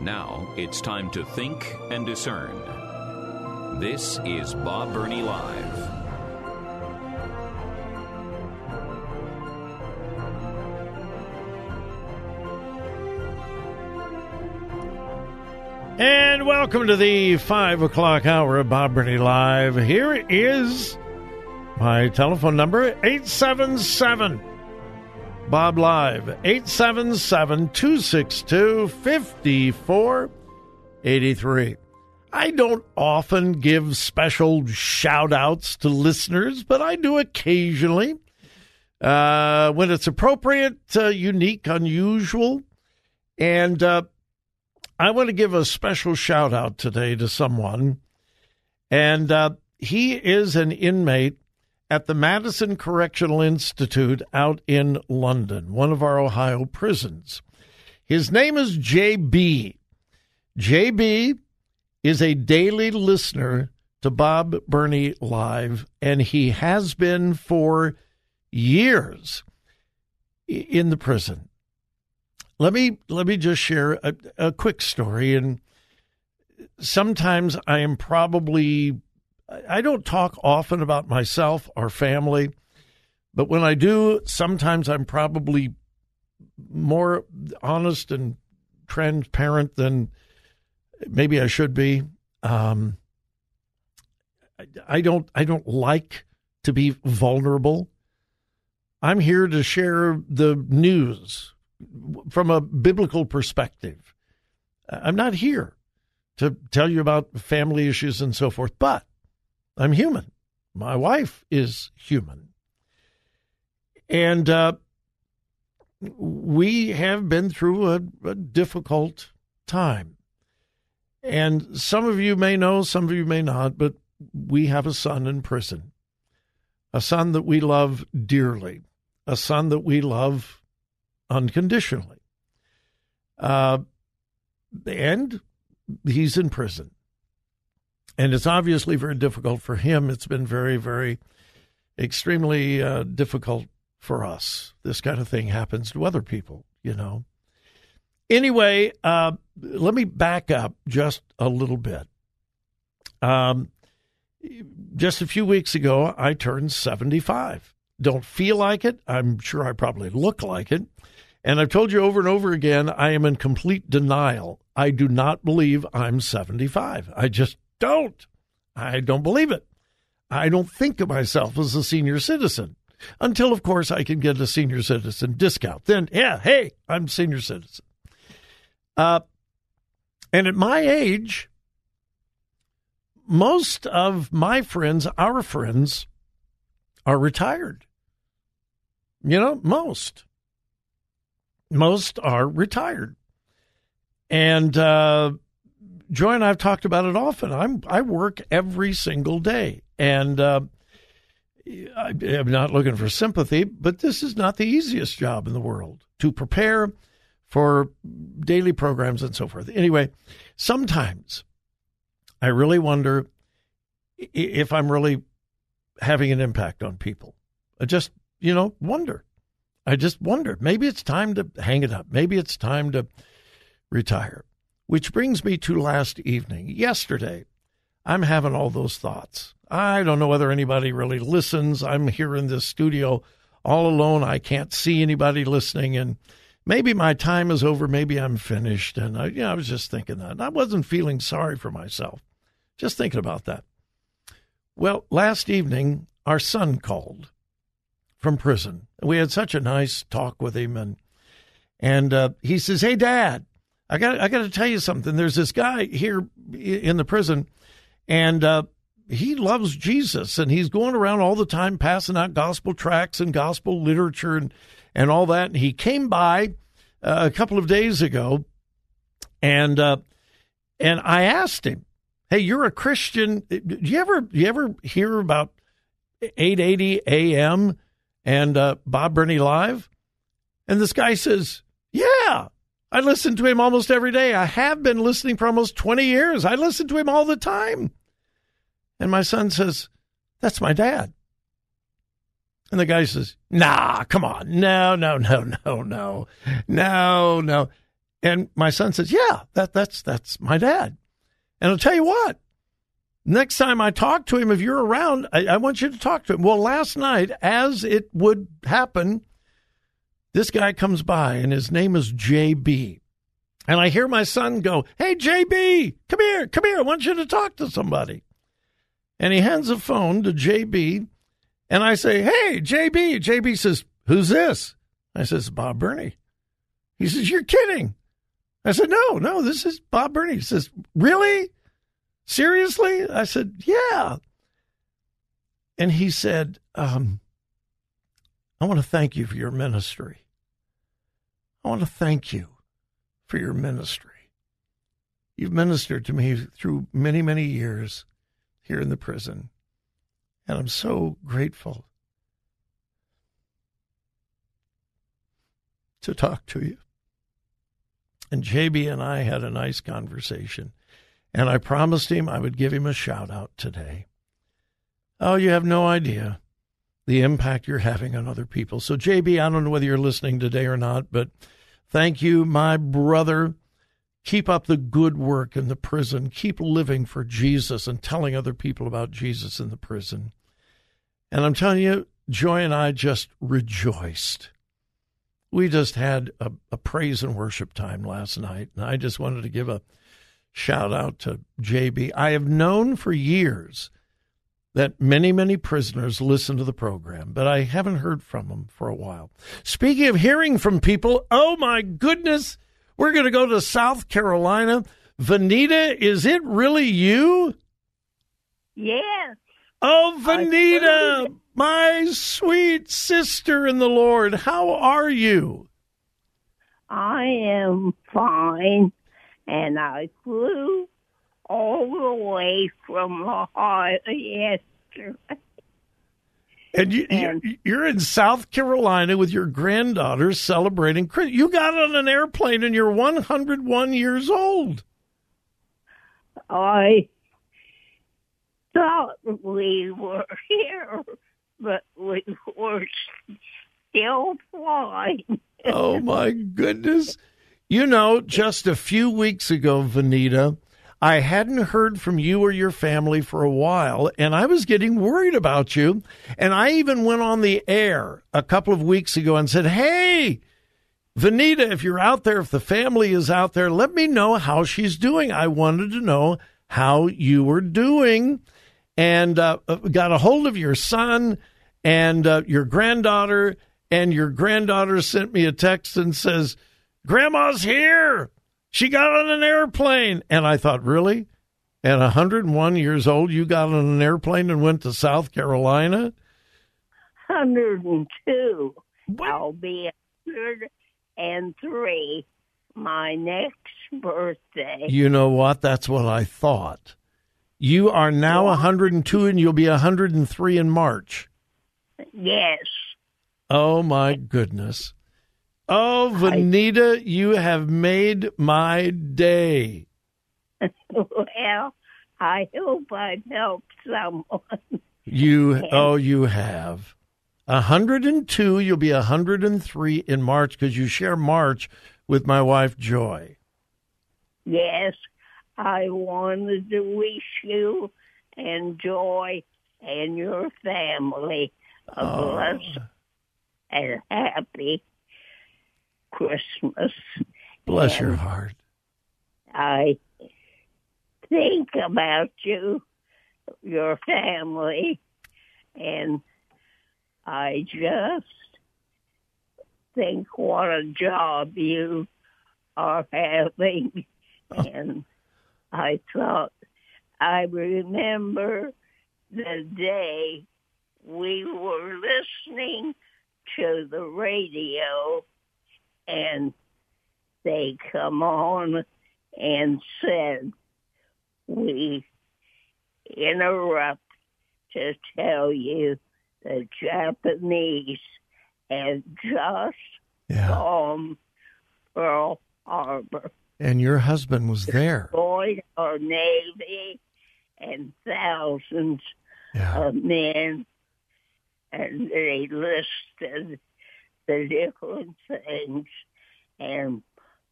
Now it's time to think and discern. This is Bob Burney Live. And welcome to the five o'clock hour of Bob Burney Live. Here is my telephone number 877 Bob Live 877 262 5483. I don't often give special shout outs to listeners, but I do occasionally. Uh, when it's appropriate, uh, unique, unusual. And uh, I want to give a special shout out today to someone. And uh, he is an inmate at the Madison Correctional Institute out in London, one of our Ohio prisons. His name is JB. JB is a daily listener to Bob Burney Live, and he has been for years in the prison. Let me let me just share a, a quick story, and sometimes I am probably I don't talk often about myself or family, but when I do, sometimes I'm probably more honest and transparent than maybe I should be. Um, I don't. I don't like to be vulnerable. I'm here to share the news from a biblical perspective. I'm not here to tell you about family issues and so forth, but I'm human. My wife is human. And uh, we have been through a, a difficult time. And some of you may know, some of you may not, but we have a son in prison, a son that we love dearly, a son that we love unconditionally. Uh, and he's in prison. And it's obviously very difficult for him. It's been very, very, extremely uh, difficult for us. This kind of thing happens to other people, you know. Anyway, uh, let me back up just a little bit. Um, just a few weeks ago, I turned 75. Don't feel like it. I'm sure I probably look like it. And I've told you over and over again, I am in complete denial. I do not believe I'm 75. I just don't. I don't believe it. I don't think of myself as a senior citizen until, of course, I can get a senior citizen discount. Then, yeah, hey, I'm senior citizen. Uh, and at my age, most of my friends, our friends, are retired. You know, most. Most are retired. And uh, Joy and I have talked about it often. I'm I work every single day, and uh, I, I'm not looking for sympathy, but this is not the easiest job in the world to prepare for daily programs and so forth. Anyway, sometimes I really wonder if I'm really having an impact on people. I just, you know, wonder. I just wonder. Maybe it's time to hang it up. Maybe it's time to retire. Which brings me to last evening. Yesterday, I'm having all those thoughts. I don't know whether anybody really listens. I'm here in this studio all alone. I can't see anybody listening. And maybe my time is over. Maybe I'm finished. And I, you know, I was just thinking that. I wasn't feeling sorry for myself. Just thinking about that. Well, last evening, our son called from prison. We had such a nice talk with him. And, and uh, he says, Hey, Dad, I got I got to tell you something. There's this guy here in the prison, and uh, he loves Jesus, and he's going around all the time passing out gospel tracts and gospel literature and and all that. And he came by uh, a couple of days ago, and uh, and I asked him, "Hey, you're a Christian. Do you ever do you ever hear about 880 AM and uh, Bob Burney Live?" And this guy says, "Yeah, I listen to him almost every day. I have been listening for almost 20 years. I listen to him all the time." And my son says, "That's my dad." And the guy says, Nah, come on. No, no, no, no, no, no, no. And my son says, Yeah, that, that's, that's my dad. And I'll tell you what, next time I talk to him, if you're around, I, I want you to talk to him. Well, last night, as it would happen, this guy comes by and his name is JB. And I hear my son go, Hey, JB, come here, come here. I want you to talk to somebody. And he hands a phone to JB and I say, Hey, JB. JB says, Who's this? I says, Bob Burney. He says, You're kidding. I said, No, no, this is Bob Burney. He says, Really? Seriously? I said, Yeah. And he said, um, I want to thank you for your ministry. I want to thank you for your ministry. You've ministered to me through many, many years here in the prison. And I'm so grateful to talk to you. And JB and I had a nice conversation. And I promised him I would give him a shout out today. Oh, you have no idea the impact you're having on other people. So, JB, I don't know whether you're listening today or not, but thank you, my brother. Keep up the good work in the prison. Keep living for Jesus and telling other people about Jesus in the prison. And I'm telling you, Joy and I just rejoiced. We just had a, a, praise and worship time last night. And I just wanted to give a shout out to JB. I have known for years that many, many prisoners listen to the program, but I haven't heard from them for a while. Speaking of hearing from people, oh my goodness, we're going to go to South Carolina. Vanita, is it really you? Yes. Oh, Vanita, my sweet sister in the Lord, how are you? I am fine, and I flew all the way from Ohio yesterday. And you, and you're in South Carolina with your granddaughter celebrating Christmas. You got on an airplane and you're 101 years old. I thought we were here, but we were still flying. oh my goodness. You know, just a few weeks ago, Vanita, I hadn't heard from you or your family for a while, and I was getting worried about you. And I even went on the air a couple of weeks ago and said, Hey, Vanita, if you're out there, if the family is out there, let me know how she's doing. I wanted to know how you were doing and uh, uh, got a hold of your son and uh, your granddaughter, and your granddaughter sent me a text and says, "Grandma's here. She got on an airplane." And I thought, really? At 101 years old, you got on an airplane and went to South Carolina? 102. What? I'll be 103 my next birthday. You know what? That's what I thought. You are now 102 and you'll be 103 in March. Yes. Oh my goodness. Oh, Vanita, you have made my day. well, I hope I've helped someone. You, oh, you have. 102, you'll be 103 in March because you share March with my wife, Joy. Yes. I wanted to wish you and Joy and your family a oh. blessed and happy Christmas. Bless and your heart. I think about you, your family, and I just think what a job you are having oh. and I thought, I remember the day we were listening to the radio and they come on and said, We interrupt to tell you the Japanese have just Yeah. bombed Pearl Harbor, And your husband was there. destroyed our Navy and thousands Yeah. of men, and they listed the different things. And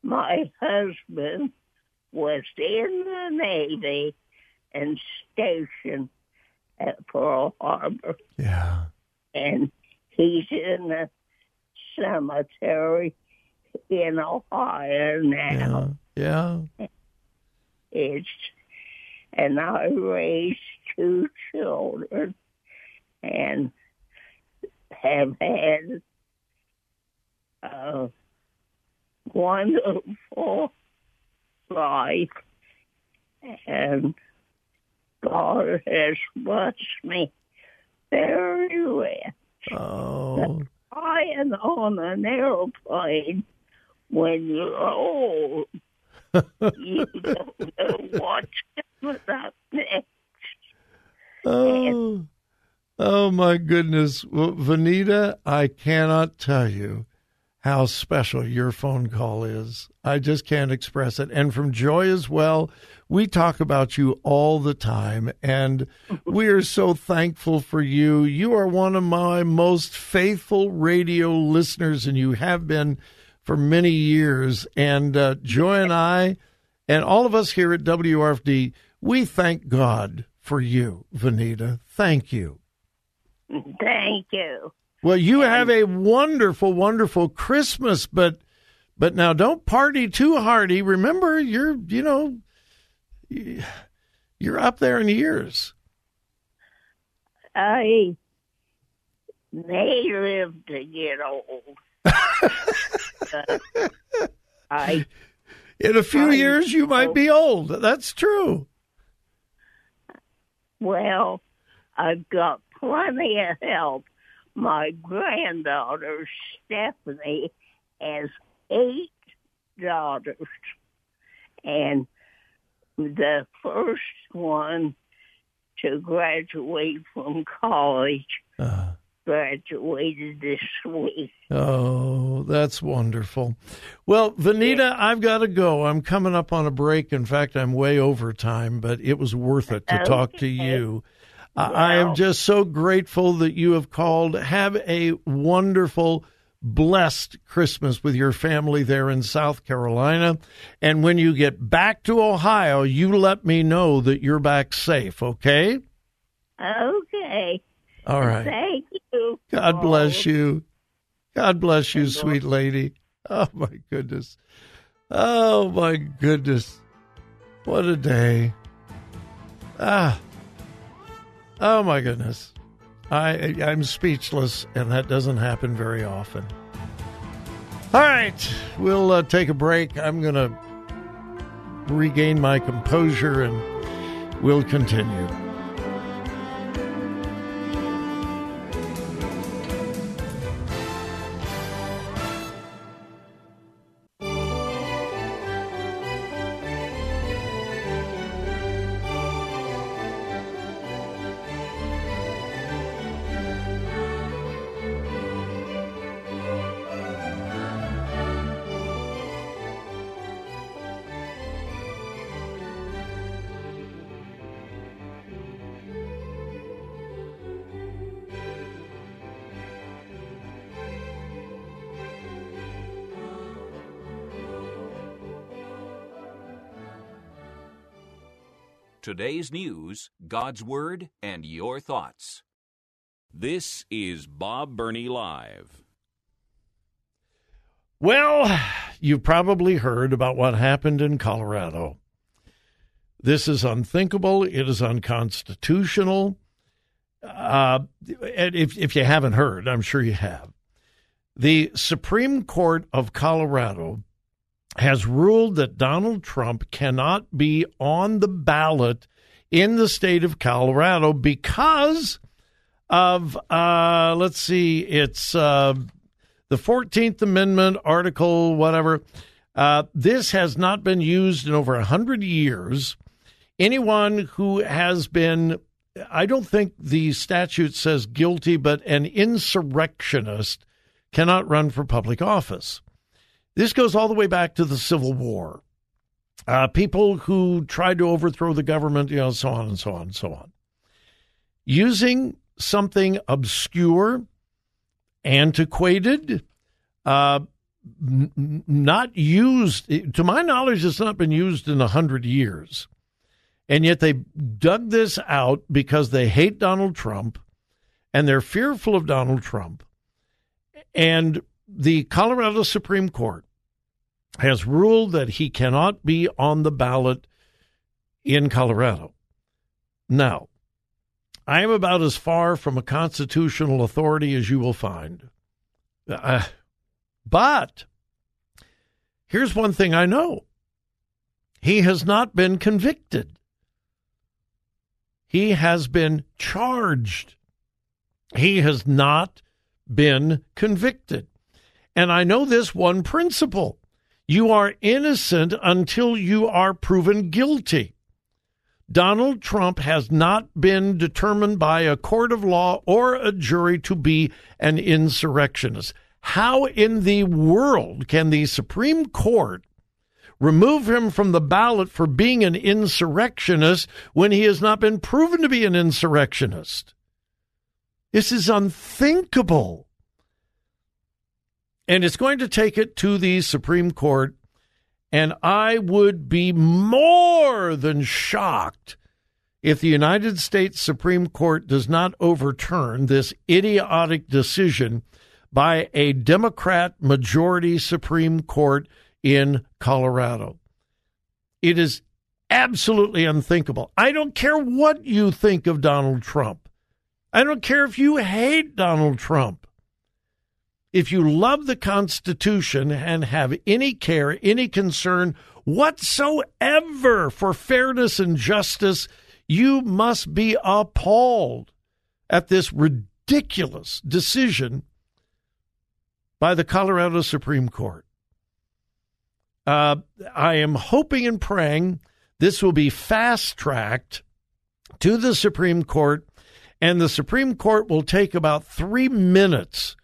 my husband was in the Navy and stationed at Pearl Harbor, Yeah. and he's in the cemetery in Ohio now. Yeah. Yeah. It's and I raised two children and have had a wonderful life and God has blessed me very well. Oh. Flying on an airplane when you're old, you don't know what's coming up next. Oh. Oh my goodness. Well, Vanita, I cannot tell you how special your phone call is. I just can't express it. And from Joy as well, we talk about you all the time, and we are so thankful for you. You are one of my most faithful radio listeners, and you have been for many years. And uh, Joy and I, and all of us here at WRFD, we thank God for you, Vanita. Thank you. Thank you. Well, you have a wonderful, wonderful Christmas, but but now don't party too hardy. Remember, you're you know you're up there in years. I may live to get old. I In a few I- years, you might be old. That's true. well, I've got plenty of help. My granddaughter Stephanie has eight daughters, and the first one to graduate from college Uh, graduated this week. oh, that's wonderful. Well, Vanita, I've got to go. I'm coming up on a break. In fact, I'm way over time, but it was worth it to talk to you. I I am just so grateful that you have called. Have a wonderful, blessed Christmas with your family there in South Carolina. And when you get back to Ohio, you let me know that you're back safe, okay? Okay. All right. Thank you. God bless you. God bless you, sweet lady. Oh, my goodness. Oh, my goodness. What a day. Ah. Oh, my goodness. I, I'm speechless, and that doesn't happen very often. All right. We'll uh, take a break. I'm going to regain my composure, and we'll continue. Today's news, God's Word, and your thoughts. This is Bob Burney Live. Well, you've probably heard about what happened in Colorado. This is unthinkable. It is unconstitutional. Uh, if, if you haven't heard, I'm sure you have. The Supreme Court of Colorado has ruled that Donald Trump cannot be on the ballot in the state of Colorado because of, uh, let's see, it's uh, the 14th Amendment, Article whatever, Uh, this has not been used in over 100 years. Anyone who has been, I don't think the statute says guilty, but an insurrectionist cannot run for public office. This goes all the way back to the Civil War. Uh, people who tried to overthrow the government, you know, so on and so on and so on. Using something obscure, antiquated, uh, n- not used, to my knowledge, it's not been used in a hundred years. And yet they dug this out because they hate Donald Trump and they're fearful of Donald Trump. And the Colorado Supreme Court has ruled that he cannot be on the ballot in Colorado. Now, I am about as far from a constitutional authority as you will find. Uh, but here's one thing I know he has not been convicted, he has been charged. He has not been convicted. And I know this one principle you are innocent until you are proven guilty. Donald Trump has not been determined by a court of law or a jury to be an insurrectionist. How in the world can the Supreme Court remove him from the ballot for being an insurrectionist when he has not been proven to be an insurrectionist? This is unthinkable. And it's going to take it to the Supreme Court. And I would be more than shocked if the United States Supreme Court does not overturn this idiotic decision by a Democrat majority Supreme Court in Colorado. It is absolutely unthinkable. I don't care what you think of Donald Trump. I don't care if you hate Donald Trump. If you love the Constitution and have any care, any concern whatsoever for fairness and justice, you must be appalled at this ridiculous decision by the Colorado Supreme Court. Uh, I am hoping and praying this will be fast tracked to the Supreme Court, and the Supreme Court will take about three minutes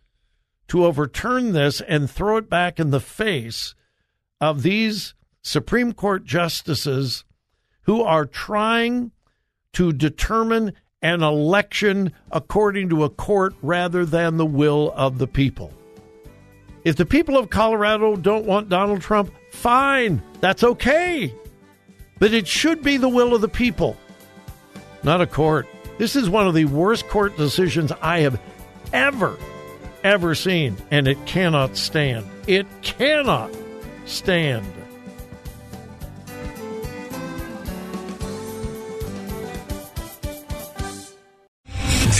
to overturn this and throw it back in the face of these Supreme Court justices who are trying to determine an election according to a court rather than the will of the people. If the people of Colorado don't want Donald Trump, fine, that's okay. But it should be the will of the people, not a court. This is one of the worst court decisions I have ever, ever seen, and it cannot stand. It cannot stand.